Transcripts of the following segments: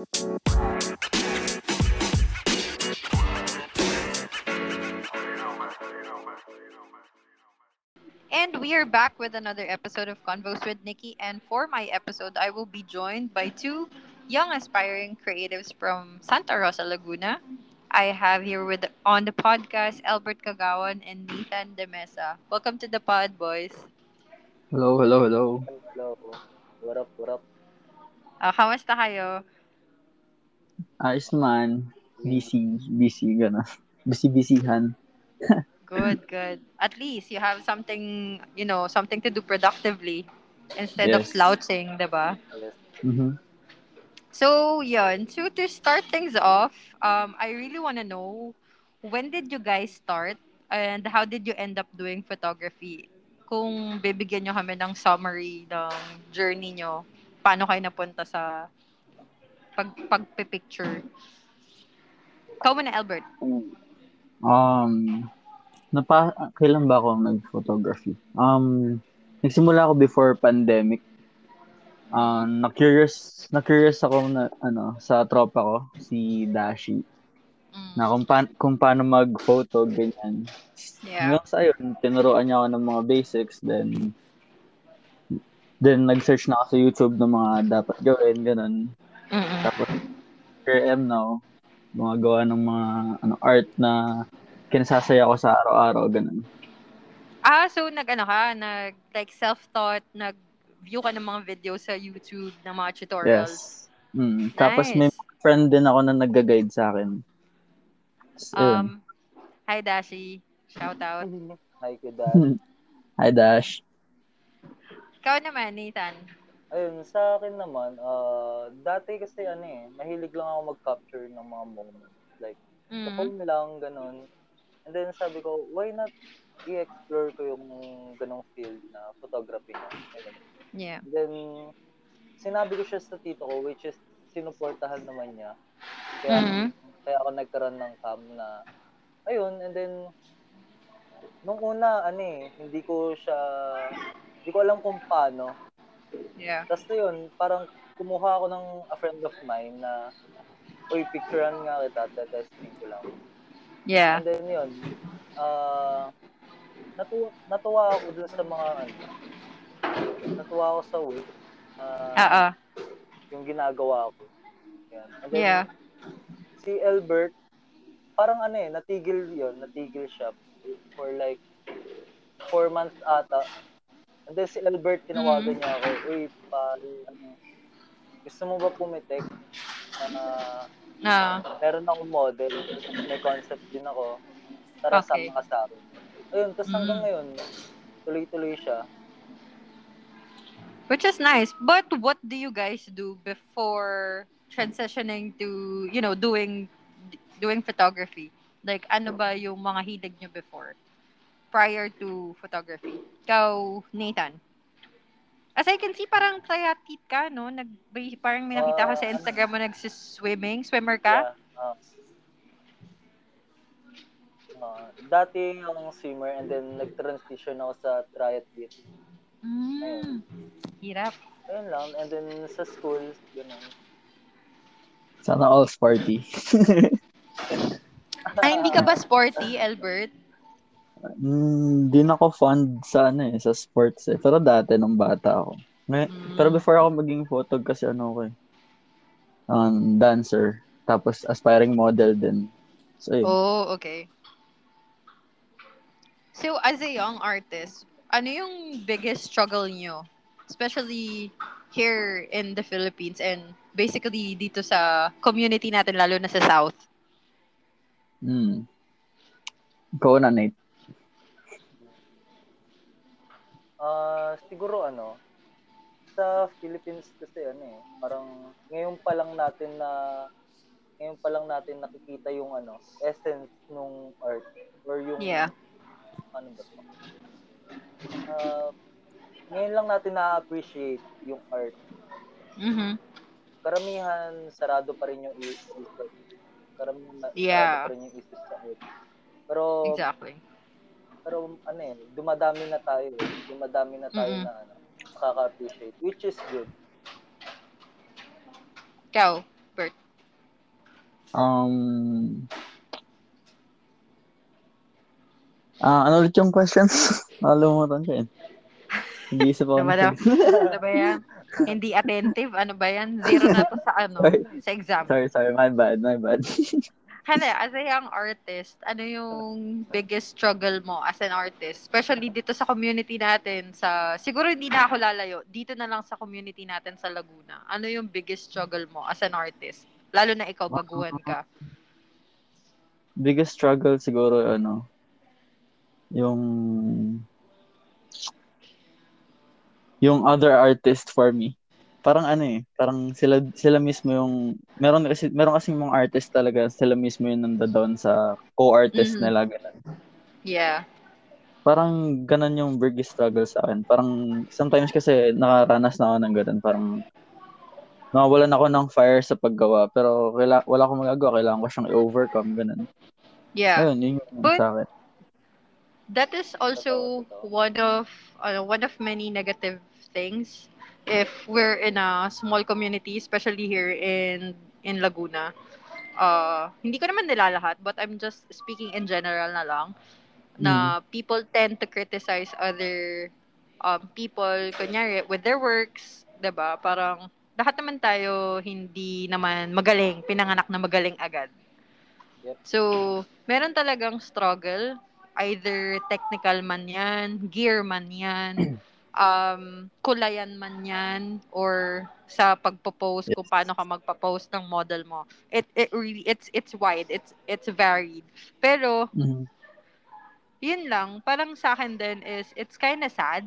And we are back with another episode of Convos with Nikki. And for my episode, I will be joined by two young aspiring creatives from Santa Rosa, Laguna. I have here with on the podcast Albert Kagawan and Nathan Demesa. Welcome to the pod, boys. Hello, hello, hello. Hello. What up, what up? Uh, kamusta kayo? Ayos man. Busy, busy, gano'n. Busy-busyhan. Good, good. At least you have something, you know, something to do productively instead of Yes. slouching, diba? Yes. Mm-hmm. So, yun. So, to start things off, um, I really want to know, when did you guys start and how did you end up doing photography? Kung bibigyan nyo kami ng summary ng journey nyo, paano kayo napunta sa pag pagpipicture? Ikaw muna, Albert. Um, napa, kailan ba ako nag-photography? Um, nagsimula ako before pandemic. Uh, na-curious, na-curious ako na, ano, sa tropa ko, si Dashi, Mm. na kung, pa- kung paano mag-photo, ganyan. Yeah. Hanggang sa yun, tinuruan niya ako ng mga basics, then, then nag-search na ako sa YouTube ng mga dapat gawin, ganun. Mm-mm. Tapos, I am now, gumagawa ng mga ano, art na kinasasaya ko sa araw-araw, ganun. Ah, so nag-ano ka, nag like self-taught, nag-view ka ng mga videos sa YouTube, ng mga tutorials. Yes. Mm. Tapos may Nice. friend din ako na nag-guide sa akin. So. Um, hi Dashi. Shout out. Hi, dad. Hi, Dash. Ikaw naman, Nathan. Ayun, sa akin naman, uh, dati kasi ano eh, mahilig lang ako mag-capture ng mga moments. Like, sa Mm. phone lang, ganun. And then sabi ko, why not i-explore ko yung ganong field na photography na. Ayun. Yeah. And then, sinabi ko siya sa tito ko, which is, sinuportahan naman niya. Kaya, Mhm. kaya ako nagkaroon ng cam na, ayun, and then, nung una, ano eh, hindi ko siya, hindi ko alam kung paano. Yeah. Tapos yun, parang kumuha ako ng a friend of mine na, uy, picturean nga kita, testing ko lang. Yeah. And then yun, ah, natuwa, natuwa ako dun sa mga, ano, natuwa ako sa way, ah, Oo. yung ginagawa ko. Yan. And then, Yeah. si Albert, parang ano eh, natigil yon natigil siya for like four months ata. And then si Albert, tinawagan Mm. niya ako, uy, pa, ano, gusto mo ba pumitik? Ah, Ah. meron akong model, may concept din ako, tara Okay. sama ka sa akin. Ayun, tapos hanggang Mm. ngayon, tuloy-tuloy siya. Which is nice. But what do you guys do before transitioning to, you know, doing doing photography? Like, ano ba yung mga hilig nyo before? Prior to photography. Ikaw, Nathan. As I can see, parang triathlete ka, no? Nag, parang may nakita ko sa Ah, Instagram mo nagsiswimming. Swimmer ka? Yeah, ah. Ah, dati akong swimmer and then nag-transition ako sa triathlete. Mm. Hirap. Ayun lang. And then sa school, ganun. Sana all sporty. Ay, hindi ka ba sporty, Albert? Hindi na ako fond sa ano eh, sa sports eh. Pero dati nung bata ako. Ngay- Mm. Pero before ako maging photog kasi ano ko eh. Um, dancer. Tapos aspiring model din. So yun. Oh, okay. So, as a young artist, ano yung biggest struggle nyo? Especially here in the Philippines and basically dito sa community natin, lalo na sa South. Hmm. Ikaw na, Nate. Ah, siguro ano, sa Philippines kasi ano eh, parang ngayon pa lang natin na ngayon pa lang natin nakikita yung ano, essence nung art or yung Yeah. ano ba to? Ah, ngayon lang natin na-appreciate yung art. Mhm. Karamihan sarado pa rin yung isip. Karamihan na- Yeah. sarado pa rin yung isip sa art. Pero Exactly. Pero ano eh, dumadami na tayo eh. Dumadami na tayo Mm-mm. na ano, nakaka-appreciate, which is good. Ikaw, Bert. Um, ah, ano ulit yung questions? Nakalimutan ko yun. Hindi ako. Ano ba daw? ano ba yan? Hindi attentive? Ano ba yan? Zero na to sa ano? Sorry. Sa exam. Sorry, sorry. My bad, my bad. Hana, as a young artist, ano yung biggest struggle mo as an artist? Especially dito sa community natin sa siguro hindi na ako lalayo. Dito na lang sa community natin sa Laguna. Ano yung biggest struggle mo as an artist? Lalo na ikaw baguhan ka. Biggest struggle siguro, ano, yung yung other artist for me. Parang ano eh, parang sila sila mismo yung meron kasi meron kasi mga artist talaga sila mismo yung nandoon sa co-artist Mhm. nila ganun. Yeah. Parang ganun yung biggest struggle sa akin. Parang sometimes kasi nakaranas na ako ng ganun, parang nawawalan ako ng fire sa paggawa pero kaila, wala akong magagawa, kailangan ko siyang i-overcome ganun. Yeah. Ayun, yun yung But- sa akin. that is also one of uh, one of many negative things if we're in a small community especially here in in Laguna. Uh hindi ko naman nilalahat but I'm just speaking in general na lang na people tend to criticize other um people kunyari with their works ba parang lahat naman tayo hindi naman magaling pinanganak na magaling agad. Yep. so meron talagang struggle. Either technical man yan, gear man yan, um, kulayan man yan, or sa pagpo-post kung Yes. paano ka magpa-post ng model mo. It it really it's it's wide, it's it's varied. Pero Mhm. yun lang, parang sa akin din is it's kind of sad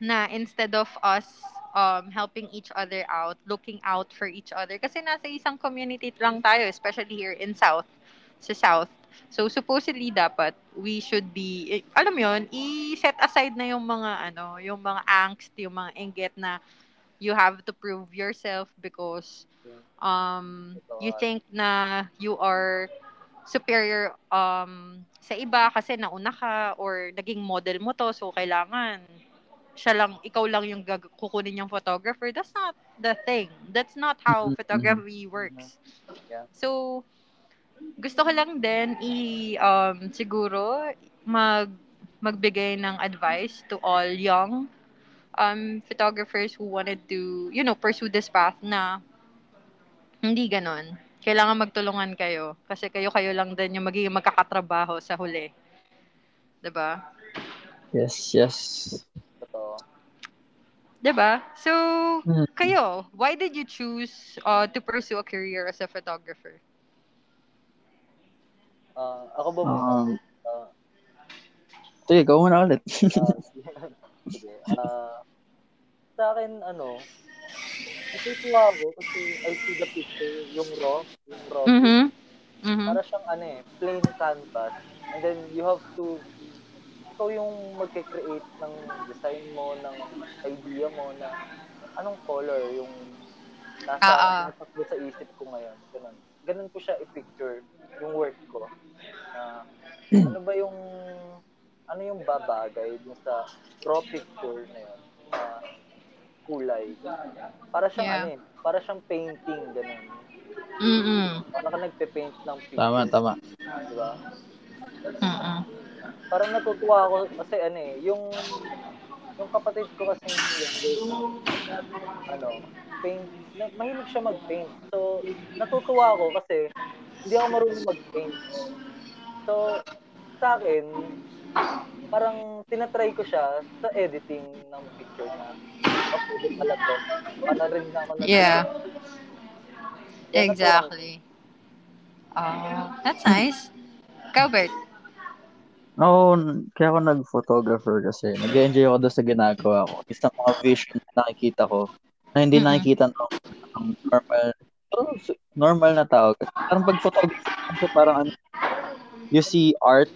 na instead of us um, helping each other out, looking out for each other, kasi nasa isang community lang tayo, especially here in South, sa South. So, supposedly, dapat, we should be, eh, alam yun, i-set aside na yung mga, ano, yung mga angst, yung mga inggit na you have to prove yourself because um, you think na you are superior um, sa iba kasi nauna ka or naging model mo to so kailangan siya lang ikaw lang yung gag- kukunin yung photographer. That's not the thing. That's not how photography works. Yeah. so gusto ko lang din i um, siguro mag magbigay ng advice to all young um, photographers who wanted to you know pursue this path na hindi ganon kailangan magtulungan kayo kasi kayo-kayo lang din yung magiging magkakatrabaho sa huli 'di ba Yes, yes. Totoo. 'di ba so Mhm. kayo why did you choose uh, to pursue a career as a photographer Ah, ako ba muna? Um, Ah, sige, ikaw muna ulit. ah, sige. Ah, sa akin, ano, natutuwa ako kasi I see the picture, yung raw, yung raw. mhm mhm Para siyang ano eh, plain canvas. And then you have to, ikaw yung magke-create ng design mo, ng idea mo na anong color yung nasa, ah. nasa sa isip ko ngayon. Ganun. Ganun ko siya i-picture yung work ko. Na, ano ba yung, ano yung babagay dun sa raw picture na yun, na kulay. Para siyang Yeah. ano eh, para siyang painting, ganun. mhm Para ka nagpe-paint ng picture. tama, tama. Di ba? mhm Parang natutuwa ako kasi ano eh, yung yung kapatid ko kasi yung ano, paint, na, mahilig siya mag-paint. So, natutuwa ako kasi hindi ako marunong mag-paint. So, sa akin, parang tinatry ko siya sa editing ng picture na oh, pwede pala to. Para rin na ako nag- Yeah. Exactly Ah, that's nice Ikaw, Bert? Oo, kaya ako nag-photographer kasi nag-enjoy ako doon sa ginagawa ko. Isang mga vision na nakikita ko na hindi Mhm. nakikita ng, ng normal pero s- normal na tao. Parang pag photography kasi parang ano, you see art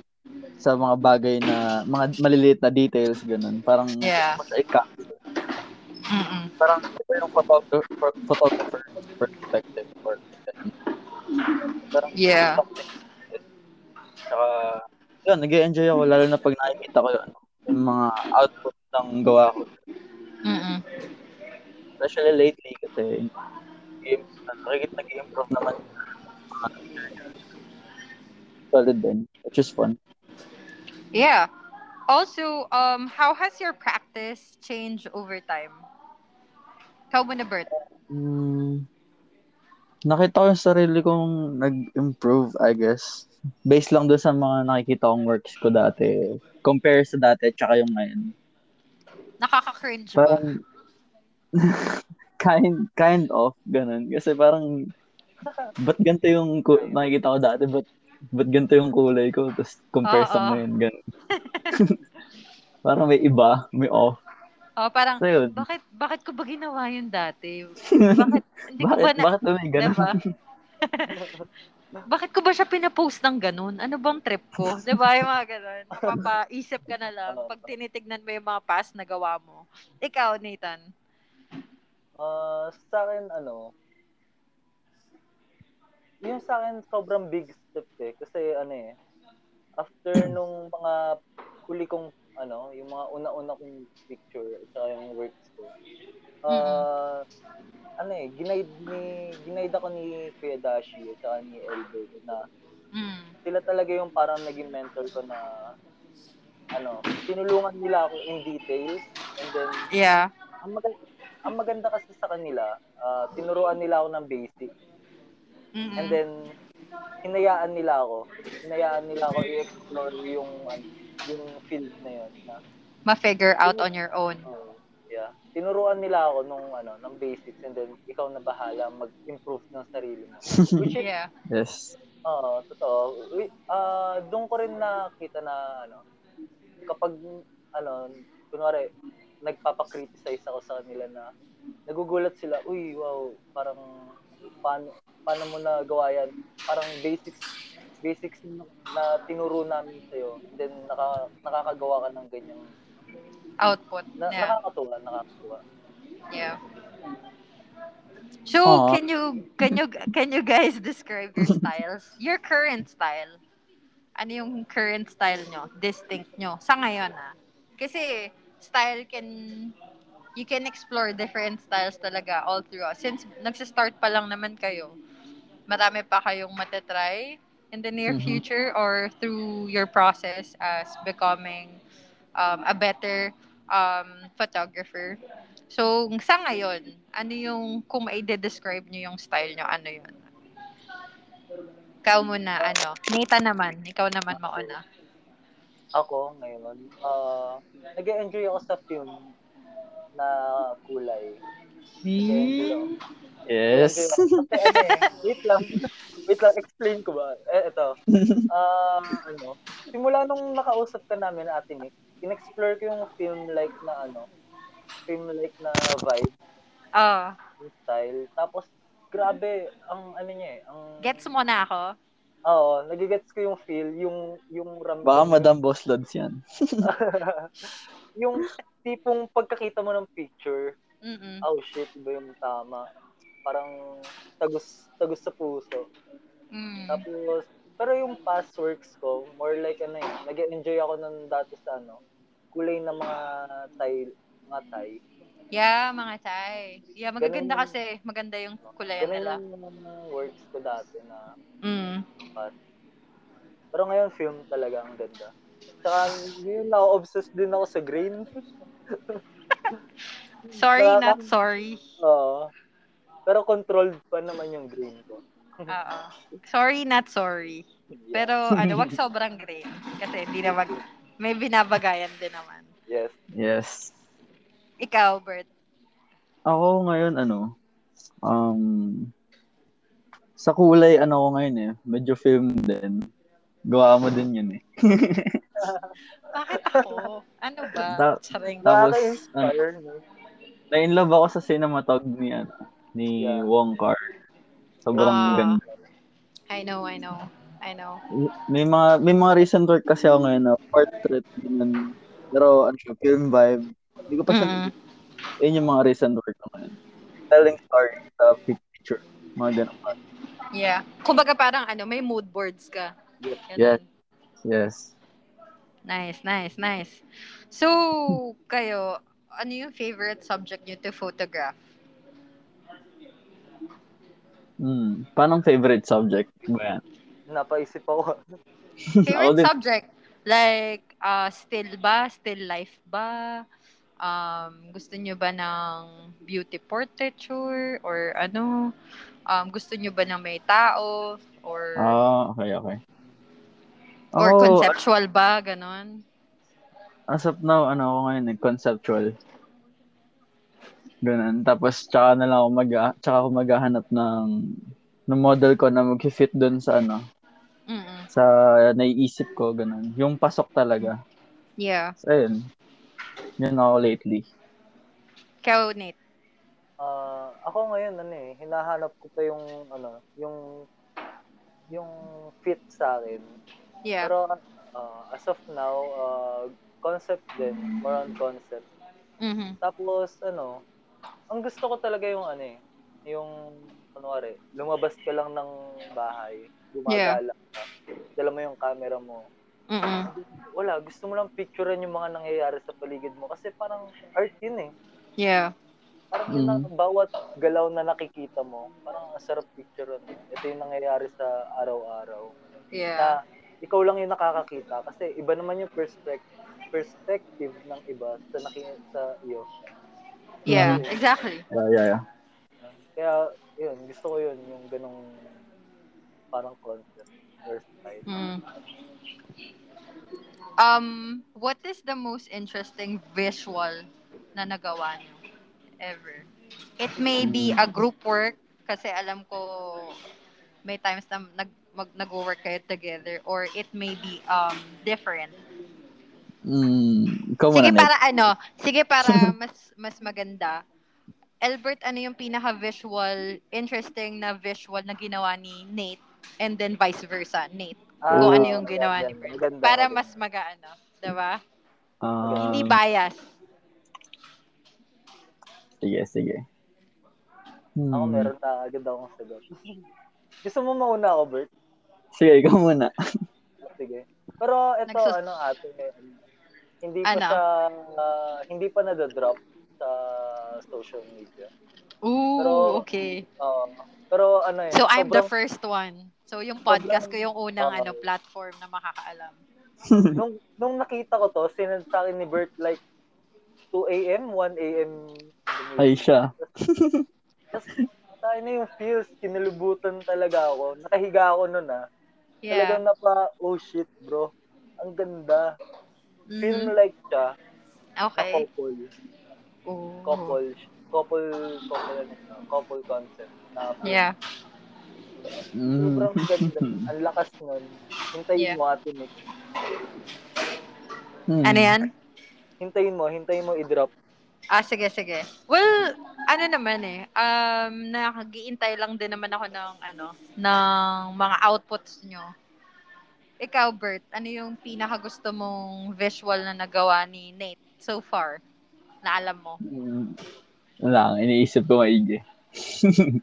sa mga bagay na mga maliliit na details ganun. Parang Yeah. mas ika. Mhm. Parang ito yung photographer, photographer perspective or. Parang Yeah. Tsaka, yun, nag-enjoy ako, lalo na pag nakikita ko yun, yung mga output ng gawa ko. Mhm. Especially lately, kasi, game, nakikita nag-improve naman solid din. Which is fun. Yeah. Also, um, how has your practice changed over time? Ikaw muna, Bert. Mm, nakita ko yung sarili kong nag-improve, I guess. Based lang doon sa mga nakikita kong works ko dati. Compare sa dati, tsaka yung ngayon. Nakaka-cringe? Parang, kind, kind of, ganun. Kasi parang, ba't ganito yung nakikita ko dati, ba't, ba't ganito yung kulay ko, tapos compare sa Oo. ngayon, ganun. parang may iba, may off. Oh, parang, So yun, bakit bakit ko ba ginawa yun dati? Bakit hindi ko ba bakit, na, bakit ba may ganun? Diba? Bakit ko ba siya pinapost ng ganun? Ano bang trip ko? 'Di ba yung mga ganun? Papaisip ka na lang pag tinitignan mo yung mga past na gawa mo. Ikaw, Nathan. Ah, sa akin, ano, yung sa akin, sobrang big step eh. Kasi, ano eh, after nung mga huli kong, ano, yung mga una-una kong picture at yung works ko, ah, ano eh, ginaid ni, ginaid ako ni Kuya Dashi at saka ni Elbert na Mm. sila talaga yung parang naging mentor ko na, ano, tinulungan nila ako in details and then Yeah. ang maganda, ang maganda kasi sa kanila, ah, tinuruan nila ako ng basic. Mm-mm. And then, hinayaan nila ako. Hinayaan nila ako i-explore yung, ano, yung field na yun. Na, Ma-figure out on your own. yeah. Tinuruan nila ako nung, ano, ng basics and then, ikaw na bahala mag-improve ng sarili mo. Which is, Yeah. Yes. Oo, totoo. Wi- Ah, doon ko rin nakita na ano, kapag ano, kunwari nagpapa-criticize ako sa kanila na nagugulat sila, uy, wow, parang paano paano mo nagawa yan? Parang basics basics na, na tinuro namin sa'yo. Then naka, nakakagawa ka ng ganyang Output. na, Yeah. nakakatuwa, nakakatuwa. Yeah. So, Aw. can you can you can you guys describe your styles? Your current style. Ano yung current style nyo? Distinct nyo. Sa ngayon, ah. Kasi, style can you can explore different styles talaga all throughout. Since nagsa-start pa lang naman kayo, marami pa kayong matatry in the near Mhm. future or through your process as becoming um, a better um, photographer. So, sa ngayon, ano yung, kung maide-describe nyo yung style nyo, ano yun? Ikaw muna, ano? Nita naman. Ikaw naman mauna. Ako ngayon, ah nag-enjoy ako sa film na kulay. Ako. Yes. Ano eh, wait lang. Wait lang, explain ko ba? Eh, ito. Ah, ano, simula nung nakausap ka namin, Ate Nick, in-explore ko yung film like na ano, film like na vibe, Oh, yung style. Tapos, grabe, ang ano niya eh, ang... gets mo na ako? Oo, nagigets ko yung feel, yung, yung ram... Baka Madam Boss Lods yan. yung tipong pagkakita mo ng picture, Mm-mm. oh shit, iba yung tama. Parang tagos, tagos sa puso. Mm. Tapos, pero yung past works ko, more like ano eh, nag-enjoy ako nun dati sa ano, kulay ng mga Thai, mga Thai. Yeah, mga tay. Yeah, magaganda Ganun. kasi. Maganda yung Ganun nila. yung works ko dati na, Mm. pero ngayon film talaga ang ganda. Tsaka, yun, na-obsessed din ako sa green. Sorry, Nakaka- not sorry. Oo. Pero controlled pa naman yung green ko. Oo. Sorry, not sorry. Pero ano, wag sobrang green. Kasi hindi na mag... May binabagayan din naman. Yes. Yes. Ikaw, Bert. Ako ngayon, ano, um, sa kulay, ano ko ngayon eh, medyo film din. Gawa mo din yun eh. Bakit ako? Ano ba? Ta- Charing. Tapos, Nakaka-inspire, no? Na-inlove ako sa cinematog ni, ano, ni Yeah. Wong Kar. Sobrang Ah. ganda. I know, I know. I know. May mga may mga recent work kasi ako ngayon na portrait din. Pero ano siya, film vibe. Hindi ko pa siya, Mm. yun yung mga recent work ko ngayon. Telling story sa picture. Mga ganun pa. Yeah. Kumbaga parang ano, may mood boards ka. Yes. Ganun. Yes. Yes. Nice, nice, nice. So, kayo, ano yung favorite subject nyo to photograph? Hmm. Paano favorite subject ba yan? Napaisip ako. Favorite subject? Like, uh, still ba? Still life ba? Um, gusto nyo ba ng beauty portraiture? Or ano? Um, gusto nyo ba ng may tao? Or, Ah, okay, okay. or Ako, conceptual ba? Ganon? as of now, ano ako ngayon, eh, conceptual. Ganun. Tapos, tsaka na lang ako mag, tsaka ako maghahanap ng, ng model ko na mag-fit dun sa ano, Mm-mm. sa naiisip ko, ganun. Yung pasok talaga. Yeah. So, ayun. Yun ako lately. Ikaw, Nate. Ah, ako ngayon ano eh, hinahanap ko pa yung ano, yung yung fit sa akin. Yeah. Pero ah, as of now, ah, concept din, more on concept. Mhm. Tapos ano, ang gusto ko talaga yung ano eh, yung kunwari, lumabas ka lang ng bahay, gumagala ka, dala mo yung camera mo. Mm-mm. Wala, gusto mo lang picturean yung mga nangyayari sa paligid mo kasi parang art yun eh. Yeah. Parang Mm. ang bawat galaw na nakikita mo, parang ang sarap picturean. Ito yung nangyayari sa araw-araw. Yeah. Na ikaw lang yung nakakakita kasi iba naman yung perspective perspective ng iba sa naki sa iyo. Yeah, Mhm. exactly. Yeah, yeah, yeah. Kaya yun, gusto ko yun yung ganong parang concept or style. Mm. Um, what is the most interesting visual na nagawa niyo ever? It may be a group work kasi alam ko may times na nag mag nag-work kayo together or it may be um different. Mm, ikaw Sige para ano, sige para mas mas maganda. Albert, ano yung pinaka-visual, interesting na visual na ginawa ni Nate and then vice versa, Nate? Kung ano yung ginawa ni Bert. Maganda, Para maganda. mas magaano, 'di ba? Ah, Hindi bias. Sige, sige. Hmm. Ako meron na agad akong sagot. Gusto mo mauna ako, Bert? Sige, ikaw muna. Sige. Pero ito Nagsus- ano ate, hindi pa Ano? siya ah, hindi pa na-drop sa social media. Ooh, Pero- okay. Oo. pero ano eh, So I'm the sobrang- first one. So yung podcast ko yung unang Oo. ano platform na makakaalam. nung nung nakita ko to, sinend sa akin ni Bert like 2 a.m., 1 a.m. Ay, siya. Tayo na yung feels, kinulubutan talaga ako. Nakahiga ako nun ah. Yeah. Talagang napa, oh shit bro. Ang ganda. Film Mhm. like siya, Okay. couple. Ooh. Couple. Couple, couple, couple concept. Na, Yeah. Mm. Sobrang ganda. Ang lakas nun. Hintayin Yeah. mo ate Nick. Hmm. Ano yan? Hintayin mo, hintayin mo i-drop. Ah, sige, sige. Well, ano naman eh, um, nakagiintay lang din naman ako ng, ano, ng mga outputs nyo. Ikaw, Bert, ano yung pinaka gusto mong visual na nagawa ni Nate so far? Na alam mo? Mm. Wala, iniisip ko maigi.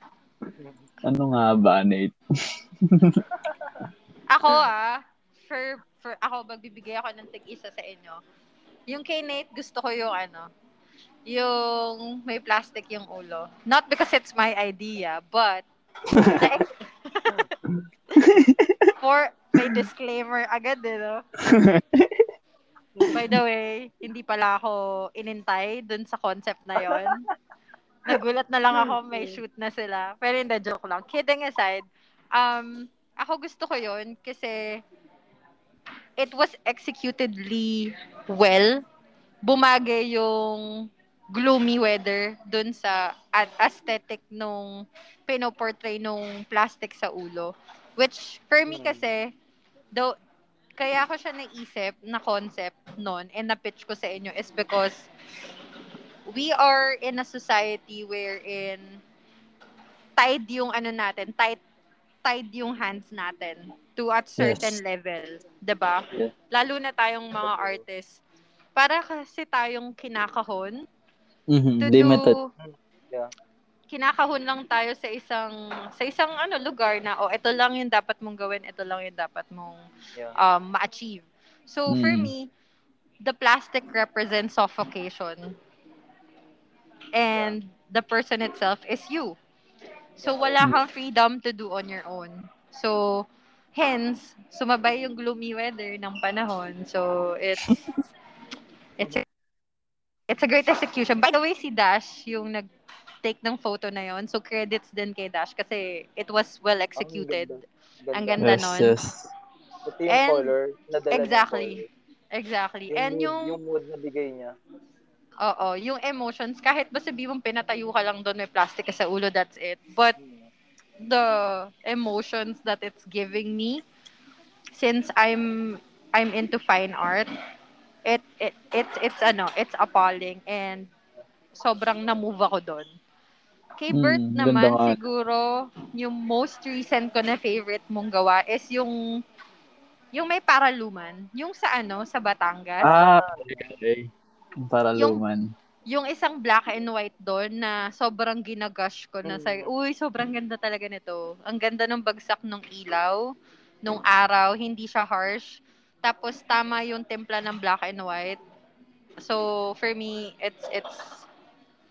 ano nga ba, Nate? Ako ah, for, for ako, magbibigay ako ng tig-isa sa inyo. Yung kay Nate, gusto ko yung ano, yung may plastic yung ulo. Not because it's my idea, but for may disclaimer agad eh, no? By the way, hindi pala ako inintay dun sa concept na yon. Nagulat na lang ako, may shoot na sila. Pero hindi, joke lang. Kidding aside, um, ako gusto ko yon kasi it was executedly well. Bumagay yung gloomy weather dun sa aesthetic nung pinoportray nung plastic sa ulo. Which, for me Hmm. kasi, though, kaya ako siya naisip na concept noon and na-pitch ko sa inyo is because we are in a society wherein tied yung ano natin, tight tied yung hands natin to a certain Yes. level, 'di ba? Yeah. Lalo na tayong mga artists. Para kasi tayong kinakahon Mhm, to Limited. do Yeah. Kinakahon lang tayo sa isang sa isang ano lugar na oh ito lang yung dapat mong gawin, ito lang yung dapat mong Yeah. um ma-achieve. So for Mm. me, the plastic represents suffocation. And the person itself is you. So, wala kang freedom to do on your own. So, hence, sumabay yung gloomy weather ng panahon. So, it's, it's, a, it's a great execution. By the way, si Dash, yung nag-take ng photo na yon So, credits din kay Dash kasi it was well executed. Ang ganda Yes, nun. yes. Ito yung And- color. Nadala Exactly. Yung color. Exactly. Yung And mood, yung, yung mood na bigay niya. oo, yung emotions, kahit ba sabihin mong pinatayo ka lang doon, may plastic ka sa ulo, that's it. But the emotions that it's giving me, since I'm I'm into fine art, it it it's it's ano, it's appalling and sobrang na-move ako doon. Kay Mm, Bert ganda naman, nga. siguro, yung most recent ko na favorite mong gawa is yung yung may paraluman. Yung sa ano, sa Batangas. Ah, okay. Para Yung- yung isang black and white doon na sobrang ginagush ko na Mm. sa uy, sobrang ganda talaga nito. Ang ganda ng bagsak ng ilaw, nung araw, hindi siya harsh. Tapos tama yung timpla ng black and white. So for me, it's it's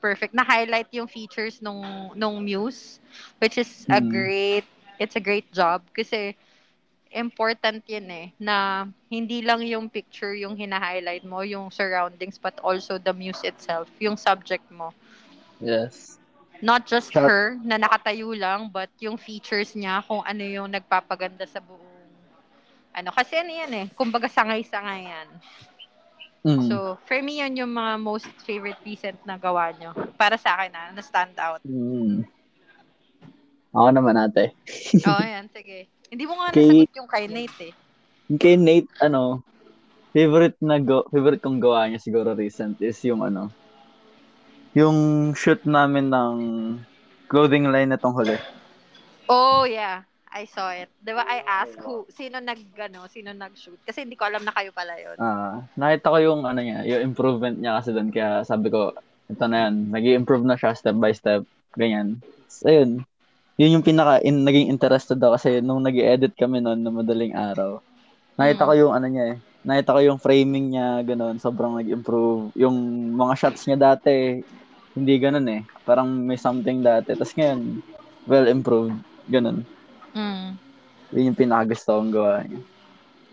perfect. Na-highlight yung features nung nung muse, which is a Mm. great it's a great job kasi important yun eh, na hindi lang yung picture yung hina-highlight mo, yung surroundings, but also the muse itself, yung subject mo. Yes. Not just Shot. her na nakatayo lang, but yung features niya, kung ano yung nagpapaganda sa buong ano, kasi ano yan eh, kumbaga sangay-sangay yan. Mm. So, for me, yun yung mga most favorite recent na gawa nyo. Para sa akin na, na stand out. Mm. Ako naman ate. Oo, oh, yan, sige. Hindi mo nga Kay- nasagot yung kay Nate eh. Yung Kay Nate, ano, favorite na go, favorite kong gawa niya siguro recent is yung ano, yung shoot namin ng clothing line na tong huli. Oh, yeah. I saw it. Di ba, I asked who, sino nag, ano, sino nag-shoot. Kasi hindi ko alam na kayo pala yun. Ah, nakita ko yung ano niya, yung improvement niya kasi doon kaya sabi ko, ito na yan, nag improve na siya step by step, ganyan. So, ayun. Yun yung pinaka in, naging interested ako kasi nung nag edit kami noon na madaling araw. Nakita Mm. ko yung ano niya eh. Nakita ko yung framing niya, ganun, sobrang nag-improve. Yung mga shots niya dati, hindi ganun eh. Parang may something dati. Tapos ngayon, well improved. Ganun. Mm. Yun yung pinakagusto kong gawa niya.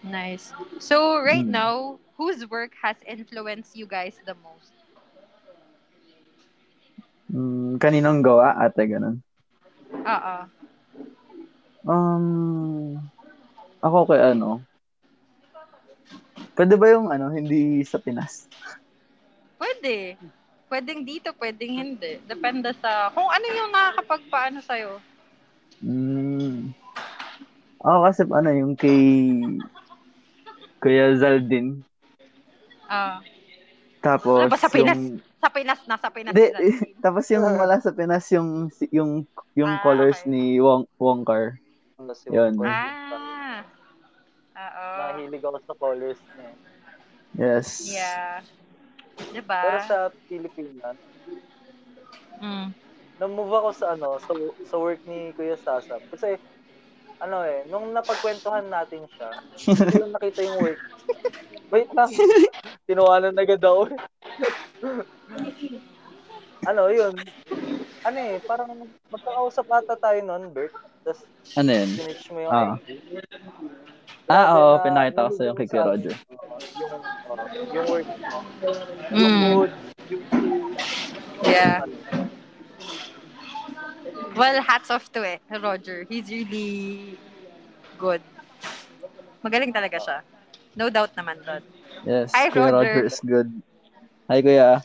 Nice. So, right Mm. now, whose work has influenced you guys the most? Mm, kaninong gawa, ate, ganun. Oo. Um, ako kay ano, pwede ba yung ano, hindi sa Pinas? Pwede. Pwedeng dito, pwedeng hindi. Depende sa, kung ano yung nakakapagpaano sa'yo. Mm, ako kasi ano, yung kay Kuya Zaldin. Ah. Tapos Ano ba, sa Pinas? yung, sa Pinas na, sa Pinas na. tapos yung wala sa Pinas, yung, yung, yung Ah, colors okay. ni Wong, Wongkar. Ano si Yun. Ah. Oo. Nahilig ako sa colors niya. Yes. Yeah. Diba? Pero sa Pilipinas, Mm. Na-move ako sa ano, sa, sa work ni Kuya Sasab. Kasi, ano eh, nung napagkwentuhan natin siya, hindi nakita yung work. Wait lang. Tinuwanan na agad ako. ano, yun. Ano eh, parang magkakausap ata tayo noon, Bert. Tapos, Ano yun? finish mo yung Ah. Ah, oo, na- pinakita ko sa'yo kay Kuya. Roger. Yung, yung work mo. Yung Mm. yung Yeah. Well, hats off to it, Roger. He's really good. Magaling talaga siya. No doubt naman doon. Yes, Hi, Kuya Roger. Roger is good. Hi, Kuya.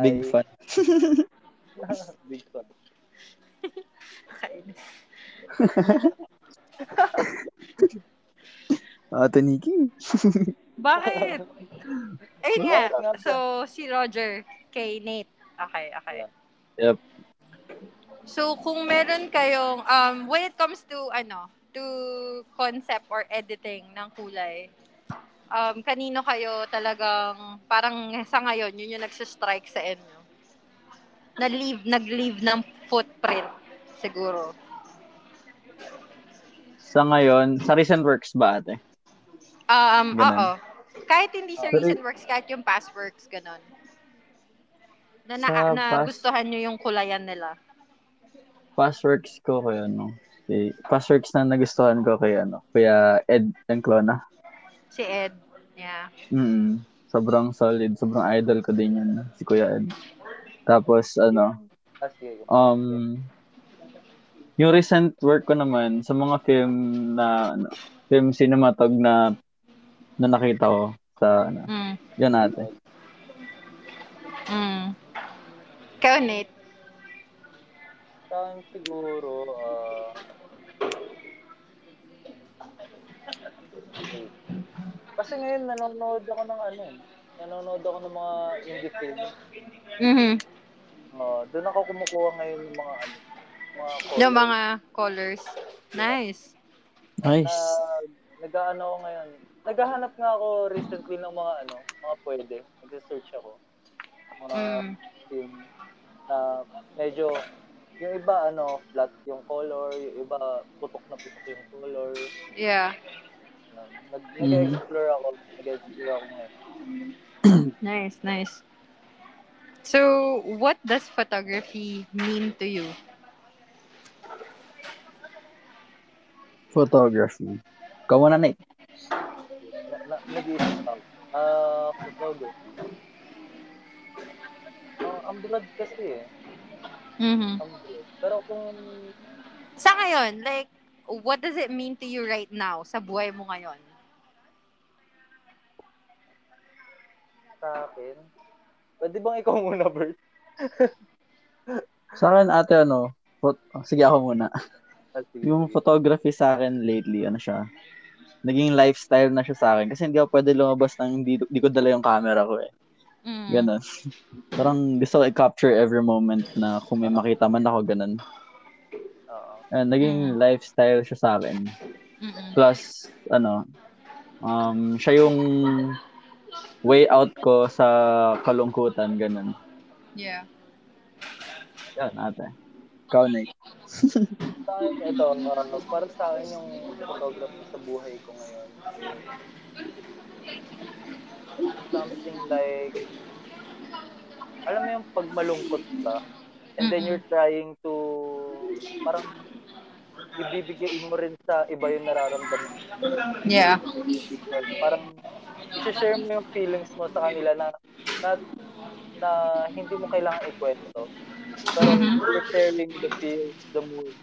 Big ay, fan. Big fan. Kainis. Ate Nikki. Bakit? Ayun nga. So, si Roger kay Nate. Okay, okay. Yep. So, kung meron kayong, um, when it comes to, ano, to concept or editing ng kulay, um, kanino kayo talagang, parang sa ngayon, yun yung nagsistrike sa inyo? Na-leave, nag-leave ng footprint, siguro. Sa ngayon, sa recent works ba ate? Um, Ganun. oo. Kahit hindi sa recent works, kahit yung past works, ganun. Na, na, na gustuhan nyo yung kulayan nila. Past works ko kay ano, kay, past works na nagustuhan ko kay ano, kuya Ed Enclona. Si Ed. Yeah. Mm. Sobrang solid, sobrang idol ko din yun, si Kuya Ed. Tapos ano, um yung recent work ko naman sa mga film na ano, film cinematog na na nakita ko sa ano, Mm. yan ate. Mm. Ikaw, Nate. Akin siguro, ah... okay. Kasi ngayon nanonood ako ng ano eh. Nanonood ako ng mga indie film. Mhm. Uh, doon ako kumukuha ngayon ng mga ano, mga Yung color. mga colors. Nice. Nice. Na, nag-ano ako ngayon. Naghahanap nga ako recently ng mga ano, mga pwede. Nag-search ako. Mga Mm. film na medyo yung iba ano, flat yung color, yung iba putok na putok yung color. Yeah. Nag, nag-explore ako, nag-explore ako ngayon. Nice, nice. So, what does photography mean to you? Photography. Nate. Na, na, nag-iisip ako. Ah, photography. Ah, ang broad kasi eh. Mhm. Ang broad. Pero kung Sa ngayon, like, what does it mean to you right now sa buhay mo ngayon? sa akin, pwede bang ikaw muna, Bert? Sa akin, ate, ano, phot- sige ako muna. Ah, sige. Yung photography sa akin lately, ano siya, naging lifestyle na siya sa akin. Kasi hindi ako pwede lumabas nang hindi, hindi ko dala yung camera ko eh. Mm. Ganon. Parang gusto ko i-capture every moment na kung may makita man ako, ganon. Oo. And naging Mm. lifestyle siya sa akin. Mm-mm. Plus, ano, um, siya yung way out ko sa kalungkutan, ganon. Yeah. Yan, ate. Ikaw, Nate. Sa akin, ito, uh, para sa akin yung photography sa buhay ko ngayon, something like, alam mo yung pag malungkot ka, and then Mm-mm. you're trying to, parang, ibibigay mo rin sa iba yung nararamdaman mo. Yeah. Parang, i-share mo yung feelings mo sa kanila na, na, na hindi mo kailangan ikwento. Pero Mhm. you're sharing the feel, the mood.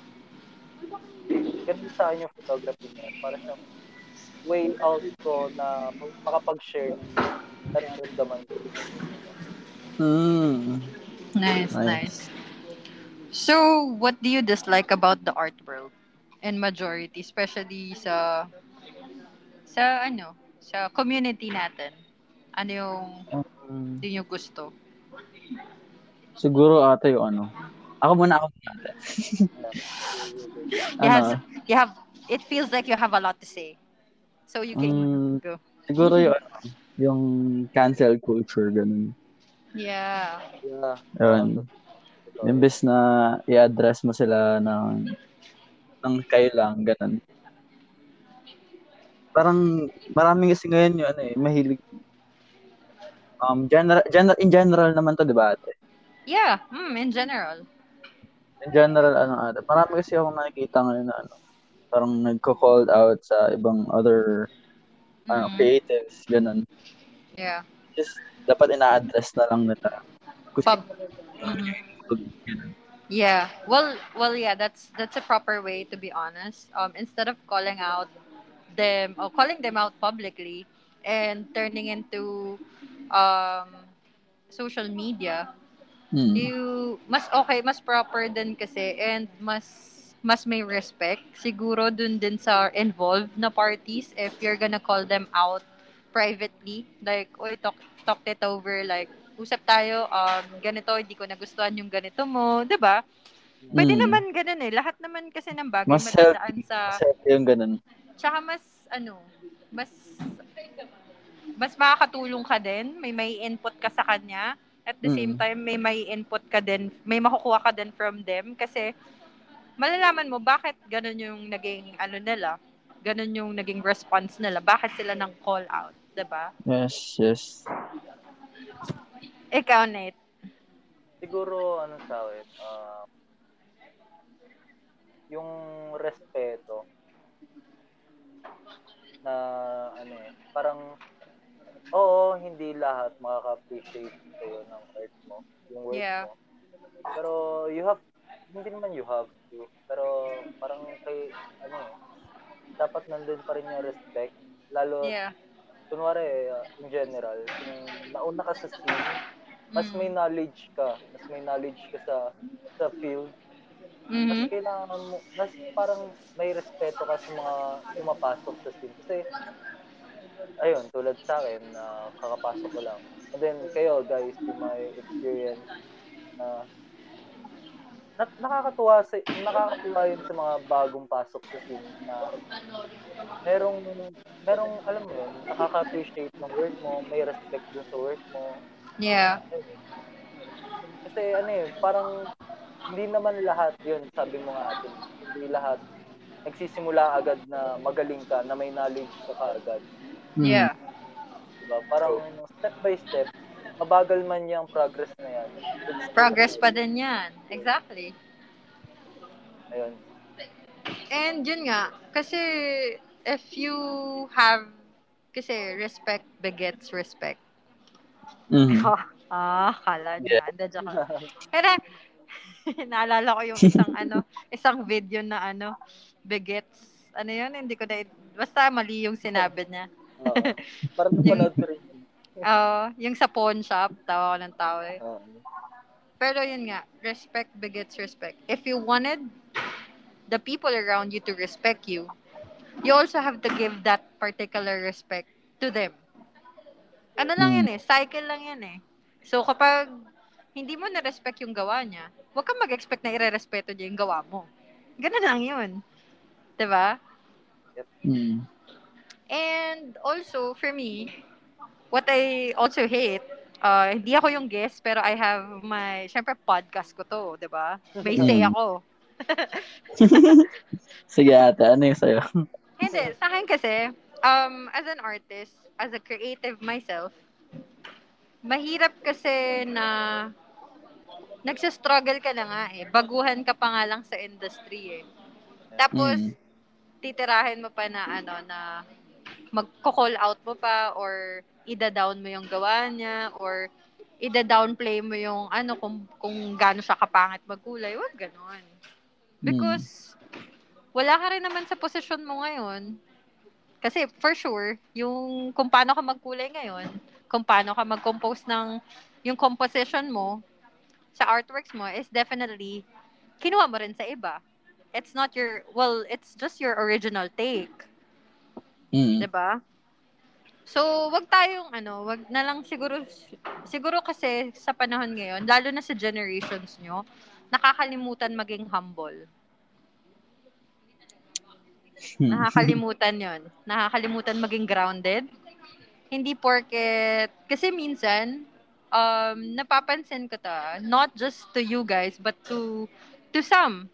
Ganun sa akin yung photography niya. Para siyang way out ko na makapag-share ng nararamdaman ko. Hmm. Nice, Nice. nice. So, what do you dislike about the art world? And majority, especially sa sa ano, sa community natin. Ano yung Um, hindi nyo gusto? siguro ate yung ano. Ako muna, ako muna. You have, ano, you have, it feels like you have a lot to say. So you can mm, go. siguro yung yung cancel culture, ganun. Yeah. Yeah. Yun. Imbes na i-address mo sila ng ng kailang, ganun. Parang marami kasi ngayon yung ano eh, mahilig um general, general in general naman to, 'di ba? Ate? Yeah, mm, in general. In general ano ate, marami kasi akong nakikita ngayon na ano, parang nagko-call out sa ibang other ano, Mm, creatives, ganun. yeah. Just dapat ina-address na lang nila. Kasi, Pub- Mhm. ganun. Yeah. Well, well, yeah. That's that's a proper way to be honest. Um, instead of calling out them or calling them out publicly and turning into um social media, Hmm. you mas okay, mas proper din kasi and mas mas may respect siguro dun din sa involved na parties if you're gonna call them out privately. Like oy talk talk it over. Like usap tayo um ganito hindi ko nagustuhan yung ganito mo. 'di ba? Pwede Mm. naman ganun eh. Lahat naman kasi ng bagay Mas madadaan sa Kasi yung ganun. tsaka mas ano mas mas makakatulong ka din. May may input ka sa kanya. At the same Mm. time may may input ka din may makukuha ka din from them. Kasi malalaman mo bakit ganun yung naging ano nila ganun yung naging response nila bakit sila nang call out 'di ba Yes, yes. ikaw Nate Siguro, ano sa akin, ah, yung respeto na ano eh, parang oo, hindi lahat makaka-appreciate sa'yo ng art mo, yung work Yeah. mo. Pero you have, hindi naman you have to, pero parang kay, ano eh, dapat nandun pa rin yung respect. Lalo, Yeah. kunwari, uh, in general, kung nauna ka sa scene, mas Mm. may knowledge ka, mas may knowledge ka sa sa field, mas Mhm. kailangan mo, mas parang may respeto ka sa mga pumapasok sa scene. Kasi, ayun, tulad sa akin, na kakapasok ko lang. And then, kayo, guys, in my experience, na na, nakakatuwa sa nakakatuwa yun sa mga bagong pasok sa scene na merong merong alam mo yun nakaka-appreciate ng work mo may respect dun sa work mo Yeah. kasi ano eh, parang hindi naman lahat yun, sabi mo nga atin. Hindi lahat nagsisimula agad na magaling ka, na may knowledge ka kaagad. Yeah. Diba? Parang step by step, mabagal man yung progress na yan. Progress pa din yan. Exactly. Ayun. And yun nga, kasi if you have, kasi respect begets respect. Mhm. ah, kala niya. Yeah. lang. Pero, naalala ko yung isang ano, isang video na ano, begets, ano yun, hindi ko na, basta mali yung sinabi niya. Oo. Parang napanood ko rin. Oo, yung sa pawn shop, tawa ko ng tao eh. Pero yun nga, respect begets respect. If you wanted the people around you to respect you, you also have to give that particular respect to them. Ano lang Mm. yan eh, cycle lang yan eh. So kapag hindi mo na-respect yung gawa niya, huwag kang mag-expect na ire-respeto niya yung gawa mo. Ganun lang yun. 'Di ba? Mm. And also, for me, what I also hate, uh, hindi ako yung guest, pero I have my, syempre podcast ko to, di ba? May say Mm. ako. Sige ate, ano yung sa'yo? Hindi, sa akin kasi, um, as an artist, as a creative myself, mahirap kasi na nagsistruggle ka na nga eh. Baguhan ka pa nga lang sa industry eh. Tapos, Mm. titirahin mo pa na ano, na magko-call out mo pa or ida-down mo yung gawa niya or ida-downplay mo yung ano kung kung gaano siya kapangit magkulay, wag ganon. Because wala ka rin naman sa posisyon mo ngayon. Kasi for sure, yung kung paano ka magkulay ngayon, kung paano ka mag-compose ng yung composition mo sa artworks mo is definitely kinuha mo rin sa iba. It's not your well, it's just your original take. Mm. 'di ba? So, wag tayong ano, wag na lang siguro siguro kasi sa panahon ngayon, lalo na sa generations nyo, nakakalimutan maging humble. Hmm. Nakakalimutan 'yon. Nakakalimutan maging grounded. Hindi porket kasi minsan um napapansin ko ta, not just to you guys but to to some.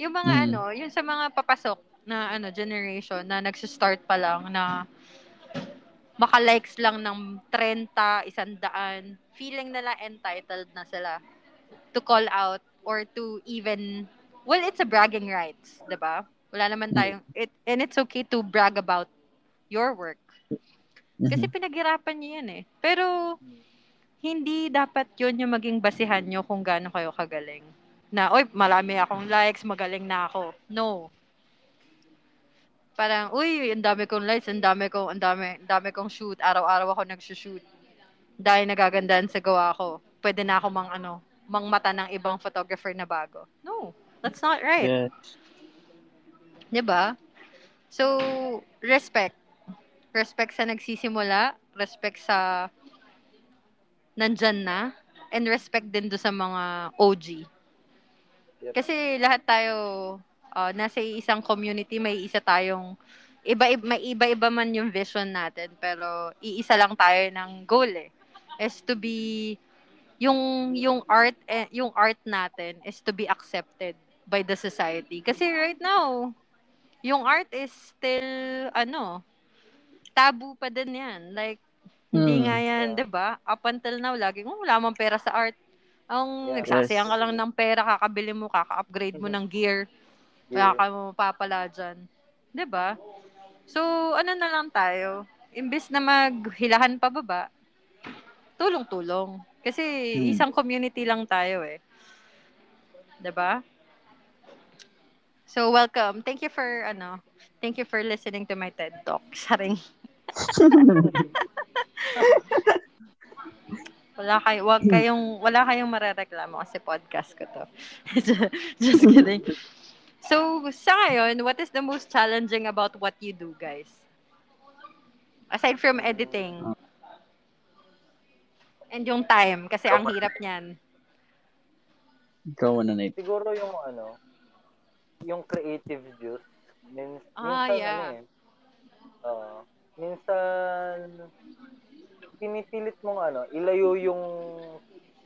Yung mga Mm. ano, yung sa mga papasok na ano generation na nagsi-start pa lang na maka-likes lang ng 30, isandaan, feeling nila entitled na sila to call out or to even well it's a bragging rights 'di ba? Wala naman tayong it and it's okay to brag about your work. Kasi Mhm. pinaghirapan niyo yan eh. Pero hindi dapat yun yung maging basihan nyo kung gaano kayo kagaling. Na oy marami akong likes magaling na ako. No parang uy ang dami kong likes ang dami kong ang dami ang dami kong shoot araw-araw ako nagsushoot dahil nagagandahan sa gawa ko pwede na ako mang ano mang mata ng ibang photographer na bago no that's not right Yeah. 'Di ba? So, respect. Respect sa nagsisimula, respect sa nandyan na, and respect din do sa mga OG. Yep. Kasi lahat tayo uh, nasa isang community, may isa tayong iba may iba-iba man yung vision natin, pero iisa lang tayo ng goal eh. Is to be yung yung art eh, yung art natin is to be accepted by the society. Kasi right now, yung art is still, ano, taboo pa din yan. Like, hindi Mm. nga yan, Yeah. di ba? Up until now, lagi, oh, wala mang pera sa art. Ang Yeah. nagsasayang Yes. ka lang ng pera, kakabili mo, kaka-upgrade mo ng gear. Wala ka mo mapapala dyan. ba? So, ano na lang tayo? Imbes na maghilahan pababa, tulong-tulong. Kasi Hmm. isang community lang tayo eh. ba? So, welcome. Thank you for ano, thank you for listening to my TED Talk. Saring. Wala kayo, wag kayong wala kayong marereklamo kasi podcast ko to. Just kidding. So, sa ngayon, what is the most challenging about what you do, guys? Aside from editing. And yung time, kasi ang hirap niyan. Ikaw muna, Nate. Siguro yung ano, yung creative juice. Min- Ah, minsan yeah. ano eh. ah, minsan pinipilit mong ano, ilayo yung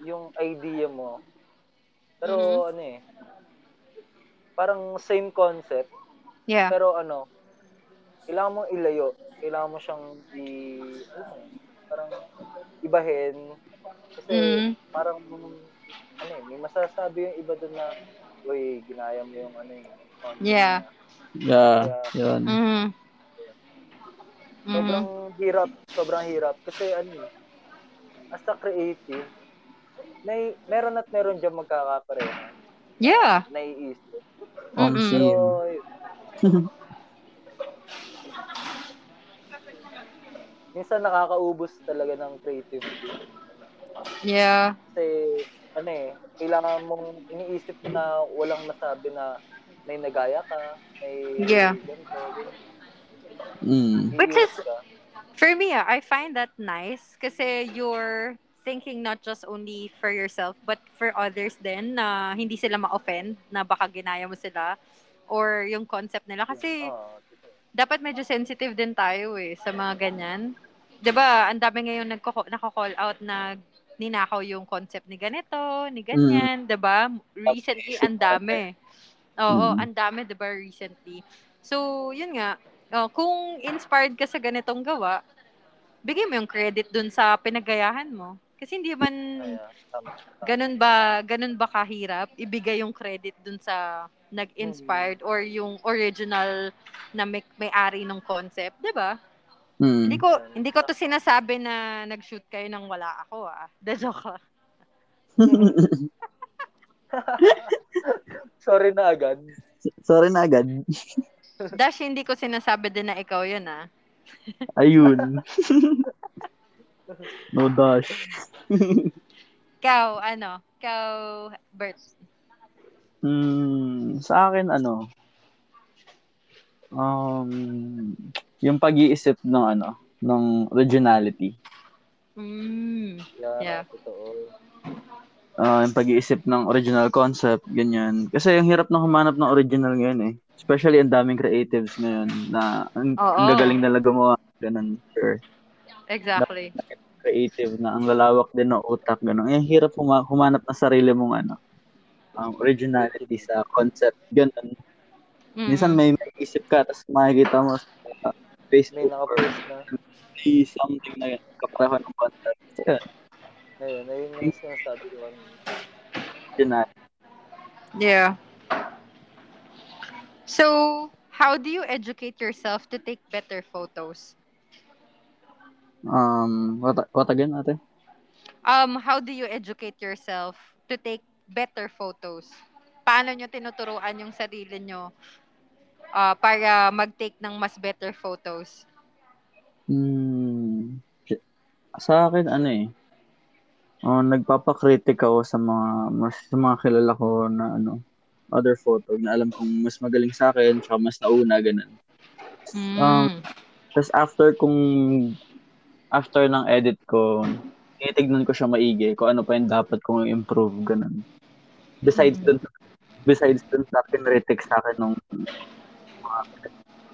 yung idea mo. Pero Mm-hmm. ano eh, parang same concept, Yeah. pero ano, kailangan mo ilayo. Kailangan mo siyang i, mo, parang ibahin. Kasi Mm. parang, ano eh, may masasabi yung iba doon na, uy, ginaya mo yung ano yung concept Yeah. niya." Yeah, yun. Mhm. Mhm. Sobrang hirap, sobrang hirap. Kasi ano eh, as a creative, may, meron at meron dyan magkakapareha. Yeah. Naiisip. On Mm-mm. scene. Pero, minsan nakakaubos talaga ng creativity. Yeah. Kasi, ano eh, kailangan mong iniisip na walang nasabi na may nagaya ka, may Yeah. Mm. Which is-. For me, ah, I find that nice kasi you're thinking not just only for yourself but for others din na hindi sila ma-offend na baka ginaya mo sila or yung concept nila kasi dapat medyo sensitive din tayo eh sa mga ganyan. 'Di ba? Ang dami ngayon nagko nako-call out na ninakaw yung concept ni ganito, ni ganyan, 'di ba? Recently ang dami. Oo, Mm. ang dami 'di ba recently. So, yun nga, oh, kung inspired ka sa ganitong gawa, bigay mo yung credit dun sa pinagayahan mo. Kasi hindi man ganun ba ganun ba kahirap ibigay yung credit dun sa nag-inspired or yung original na may, may-ari ng concept, 'di ba? Mm. Hindi ko hindi ko to sinasabi na nag-shoot kayo nang wala ako ah. The joke. Sorry na agad. Sorry na agad. Dash, hindi ko sinasabi din na ikaw yun ah. Ayun. no dash. Ikaw, ano? Ikaw, Bert. Mm, sa akin, ano, um, yung pag-iisip ng, ano, ng originality. Mm. Yeah, Yeah. totoo. Ah, yung pag-iisip ng original concept, ganyan. Kasi yung hirap na humanap ng original ngayon eh. Especially ang daming creatives ngayon na ang, ang gagaling nila gumawa. Ganun, sure. Exactly. Creative na ang lalawak din ng utak. Ganun. Yung hirap huma- humanap ng sarili mong ano, um, originality sa concept. Ganun. Mm. Minsan may may isip ka, tapos makikita mo sa May Facebook or naka-post na. may something na kapareho ng concept. Kasi Ayun, ayun yung sinasabi ko. originality. Yeah. So, how do you educate yourself to take better photos? Um, what, what again, ate? Um, how do you educate yourself to take better photos? Paano nyo tinuturuan yung sarili nyo ah, para mag-take ng mas better photos? Hmm. Sa akin, ano eh, oh, nagpapakritik ako sa mga, mas, sa mga kilala ko na ano, other photo na alam kong mas magaling sa akin, tsaka mas nauna, ganun. Mm. Um, Tapos after kung, after ng edit ko, tinitignan ko siya maigi kung ano pa yung dapat kong improve, ganun. Besides Mm. dun, besides dun sa pinritik sa akin nung mga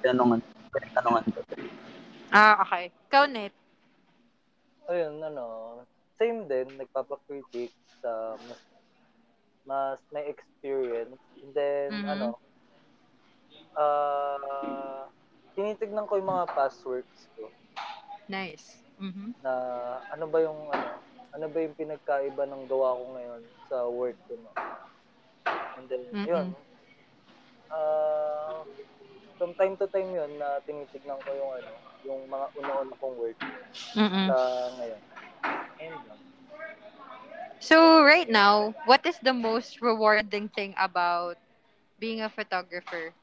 tanungan, tanungan ko. ah, okay. Ikaw, Net. Ayun, ano, same din, nagpapakritik sa mas, mas may experience. And then, Mhm. ano, ah, tinitignan ko yung mga past works ko Nice. Mhm. na ano ba yung, ano, ano ba yung pinagkaiba ng gawa ko ngayon sa work ko, no? And then, Mhm. yun, ah from time to time yun na tinitignan ko yung ano, yung mga una-una kong work Mm-mm. sa ngayon. Ayun lang. So right now, what is the most rewarding thing about being a photographer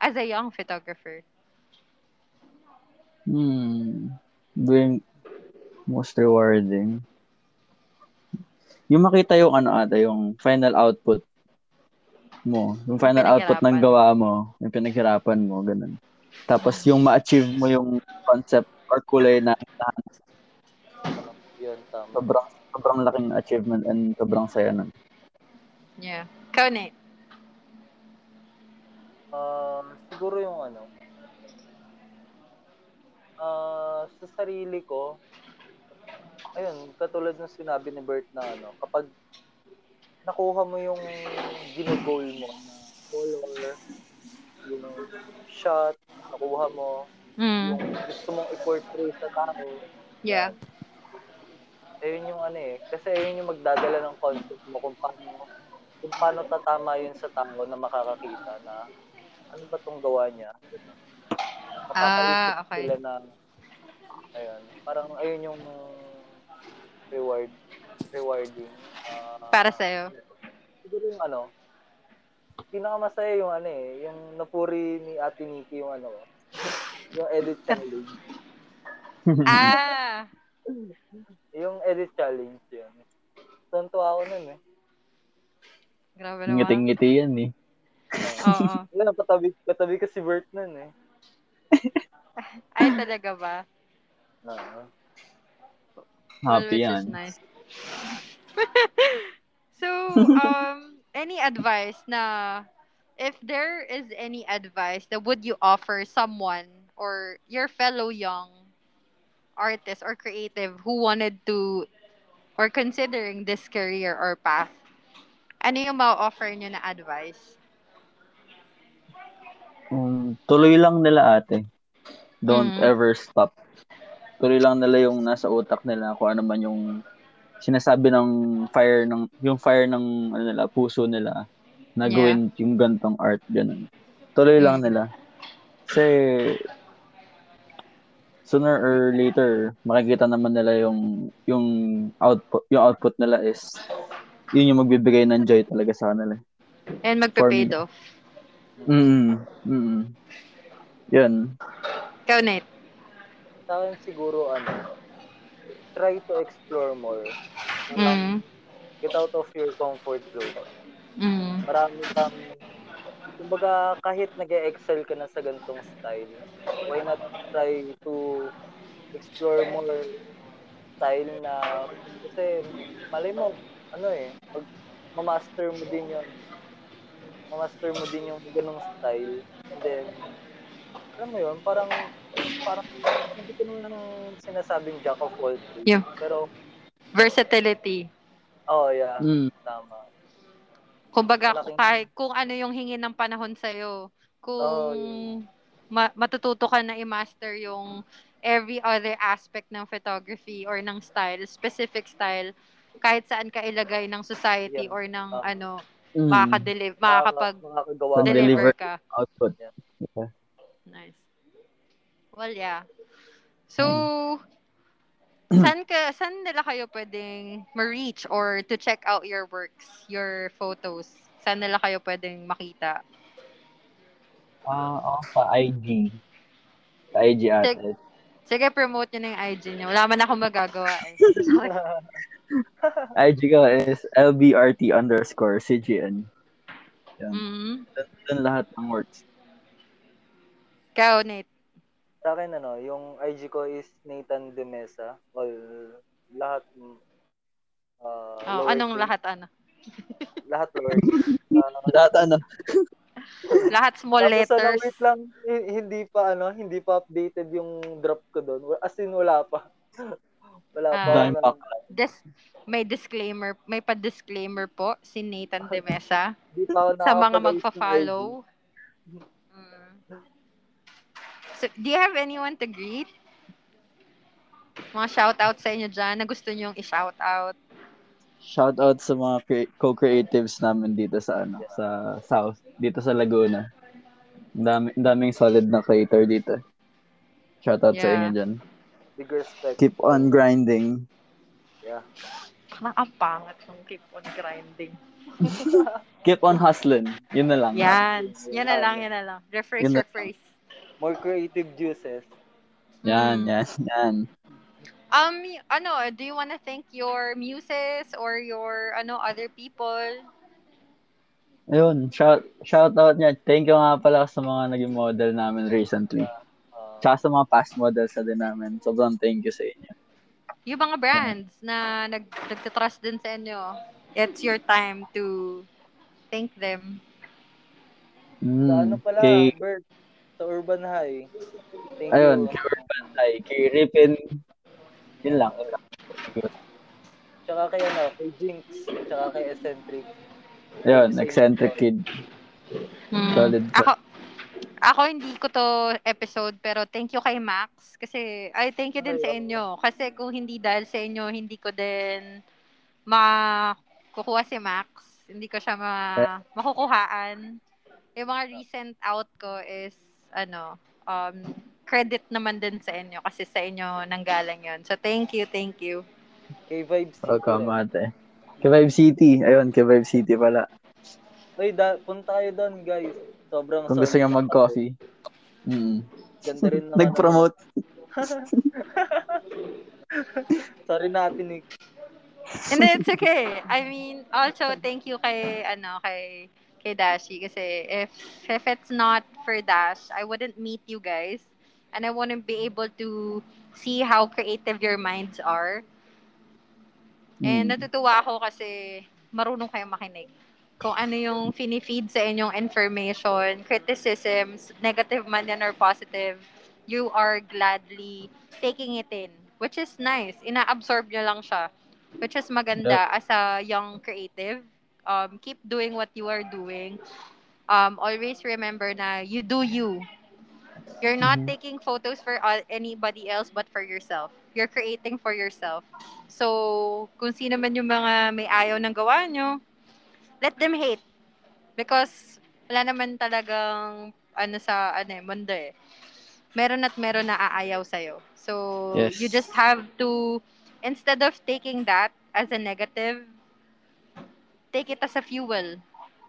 as a young photographer? Hmm. Doing most rewarding. Yung makita yung ano ata, yung final output mo. Yung final output ng gawa mo. Yung pinaghirapan mo, ganun. Tapos yung ma-achieve mo yung concept or kulay na. Yun, tama. sobrang, sobrang laking achievement and sobrang saya nun. Yeah. Ikaw, Nate. Ah, siguro yung ano, ah sa sarili ko, ayun, katulad ng sinabi ni Bert na ano, kapag nakuha mo yung ginagol mo na color, yung shot, nakuha mo, Mm. yung gusto mong i-portray sa tao, Yeah. ayun yung ano eh, kasi ayun yung magdadala ng concept mo kung paano, kung paano tatama yun sa tao na makakakita na ano ba tong gawa niya. Mapapaisip Ah, okay. sila na, ayun, parang ayun yung reward, rewarding. ah, Para sa'yo. siguro yung ano, pinakamasaya yung ano eh, yung napuri ni Ate Nikki yung ano, yung edit challenge. ah! Yung edit challenge yun. Tonto ako nun eh. Grabe naman. Ngiti-ngiti yan eh. Oo. Wala, katabi, katabi ka si Bert nun eh. Ay, talaga ba? Oo. Well, Happy yan. is nice. so, um, any advice na if there is any advice that would you offer someone or your fellow young artist or creative who wanted to or considering this career or path, ano yung ma-offer nyo na advice? Um, tuloy lang nila ate. Don't Mm. ever stop. Tuloy lang nila yung nasa utak nila kung ano man yung sinasabi ng fire ng yung fire ng ano nila, puso nila na Yeah. gawin yung gantong art ganun. Tuloy lang Mm. nila. Kasi sooner or later makikita naman nila yung yung output yung output nila is yun yung magbibigay ng joy talaga sa kanila. And magpe-paid off. Mm. Mm. Yun. Ikaw, Nate. Sa akin siguro ano, try to explore more. Mm. Get out of your comfort zone. Mm. Marami kang kumbaga kahit nag excel ka na sa gantong style, why not try to explore more style na kasi malay mo ano eh pag ma-master mo din yun ma-master mo din yung ganong style and then alam mo yun parang parang hindi ko naman sinasabing jack of all trades Yeah. pero Versatility. oh yeah Mm. tama Kumbaga, Malaking- kahit kung ano yung hingin ng panahon sa'yo, kung Oh, yun. ma- matututo ka na i-master yung every other aspect ng photography or ng style, specific style, kahit saan ka ilagay ng society Yeah. or ng Tama. ano, Mm. makakadeliver, makakapag-deliver ka. Deliver. ka. output. Nice. Well, yeah. So, saan ka, saan nila kayo pwedeng ma-reach or to check out your works, your photos? Saan nila kayo pwedeng makita? Ah, ako sa IG. Sa IG ate. Sige, promote nyo na yung IG nyo. Wala man ako magagawa eh. IG ko is LBRT underscore CGN. Yan. mm Doon lahat ng works. Ikaw, Nate. Sa akin, ano, yung IG ko is Nathan De Mesa. All, lahat, uh, Oh, anong lahat ano? Lahat lowercase. Uh, Lahat ano. Lahat small tapos, ano, letters. wait lang, hi- hindi pa, ano, hindi pa updated yung drop ko doon. As in, wala pa. wala pa. Dahil pa. Dis- may disclaimer, may pa-disclaimer po si Nathan De Mesa sa mga magfa-follow. So, do you have anyone to greet? Mga shout-out sa inyo dyan na gusto nyong i-shout-out. Shout out sa mga cre- co-creatives namin dito sa ano, sa South, dito sa Laguna. Ang dami, daming solid na creator dito. Shoutout sa Yeah. inyo dyan. Big respect. Keep on grinding. Yeah. Pangit ng keep on grinding. Keep on hustling. Yun na lang. Yan. Yan na lang, yan na lang. Rephrase, Yun na- rephrase. More creative juices. Yan, Mm. yan, yan. Um, ano, do you want to thank your muses or your, ano, other people? Ayun, shout, shout out niya. Thank you nga pala sa mga naging model namin recently. Uh, Tsaka sa mga past models na din namin. Sobrang thank you sa inyo. Yung mga brands na nag, nagtatrust din sa inyo. It's your time to thank them. Mm, sa ano pala, kay, Bert, sa Urban High. Thank ayun, you. kay Urban High, kay Ripin. Yun lang, yun lang. Tsaka kay ano, kay Jinx, tsaka kay Eccentric. Ayun, eccentric kid. Hmm. Solid. Ako, ako hindi ko to episode pero thank you kay Max kasi ay thank you din sa inyo kasi kung hindi dahil sa inyo hindi ko din makukuha si Max hindi ko siya ma makukuhaan yung mga recent out ko is ano um credit naman din sa inyo kasi sa inyo nanggaling yon so thank you thank you Kay Vibes City. Welcome, ate. Kay Vibe City. Ayun, kay Vibe City pala. Uy, da- punta kayo doon, guys. Sobrang Kung gusto ng mag-coffee. Mm. Ganda rin ng Nag-promote. Sorry natin, Nick. And it's okay. I mean, also thank you kay ano kay kay Dashi kasi if if it's not for Dash, I wouldn't meet you guys and I wouldn't be able to see how creative your minds are. And Mm. natutuwa ako kasi marunong kayo makinig. Kung ano yung finifeed sa inyong information, criticisms, negative man yan or positive, you are gladly taking it in. Which is nice. Ina-absorb nyo lang siya. Which is maganda as a young creative. Um, keep doing what you are doing. Um, always remember na you do you. You're not Mhm. taking photos for anybody else but for yourself. You're creating for yourself. So, kung sino man yung mga may ayaw ng gawa nyo, let them hate. Because wala naman talagang ano sa ano eh, mundo eh. Meron at meron na aayaw sa'yo. So, Yes. you just have to, instead of taking that as a negative, take it as a fuel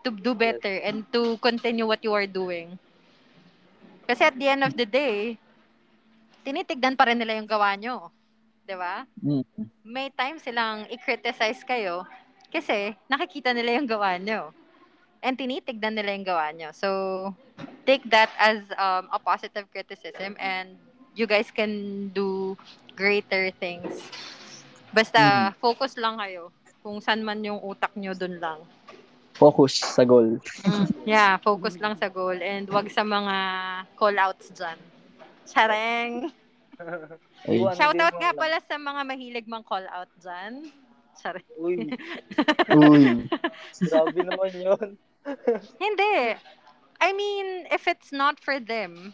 to do better and to continue what you are doing. Kasi at the end of the day, tinitignan pa rin nila yung gawa nyo. 'Di ba? Mm. May time silang i-criticize kayo kasi nakikita nila yung gawa nyo. And tinitignan nila yung gawa nyo. So, take that as um, a positive criticism and you guys can do greater things. Basta, focus lang kayo. Kung saan man yung utak nyo, dun lang. Focus sa goal. Mm, yeah, focus lang sa goal and wag sa mga call-outs dyan. Iwan Shoutout nga pala sa mga mahilig mang call-out dyan. Chareng. Uy, Uy. grabe naman yun. Hindi. I mean, if it's not for them,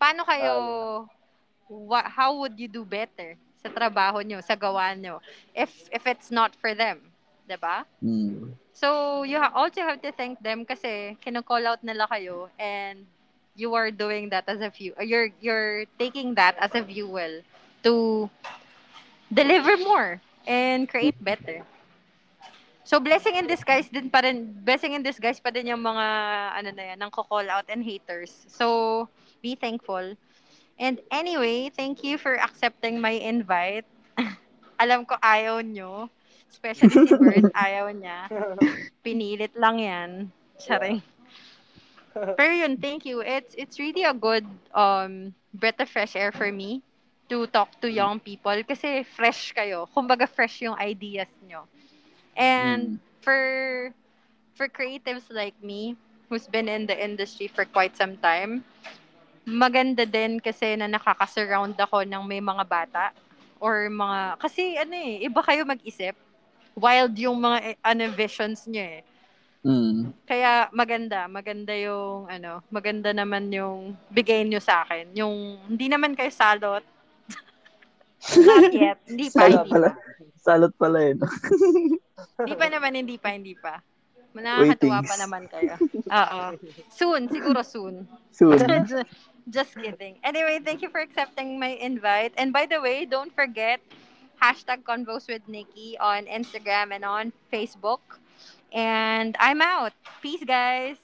paano kayo, wha- how would you do better sa trabaho nyo, sa gawa nyo, if, if it's not for them? 'Di ba? Mm. So, you ha- also have to thank them kasi kino-call out nila kayo and you are doing that as a few you're you're taking that as a fuel to deliver more and create better. So blessing in disguise din pa rin blessing in disguise pa din yung mga ano na yan, ng call out and haters. So be thankful. And anyway, thank you for accepting my invite. Alam ko ayaw nyo. Especially si Bert, ayaw niya. Pinilit lang yan. Charing. Pero yun, thank you. It's it's really a good um breath of fresh air for me to talk to young people kasi fresh kayo. Kumbaga fresh yung ideas nyo. And for for creatives like me who's been in the industry for quite some time, maganda din kasi na nakaka-surround ako ng may mga bata or mga kasi ano eh, iba kayo mag-isip. Wild yung mga eh, ano visions niyo eh. Mm. Kaya maganda, maganda yung ano, maganda naman yung bigay niyo sa akin. Yung hindi naman kayo salot. Not yet. Hindi pa, Salot hindi pala. pa. Salot pala eh. no? Hindi pa naman, hindi pa, hindi pa. Nakakatuwa pa naman kayo. Oo. Soon, siguro soon. Soon. Just- kidding. Anyway, thank you for accepting my invite. And by the way, don't forget hashtag Convos with Nikki on Instagram and on Facebook. And I'm out. Peace, guys.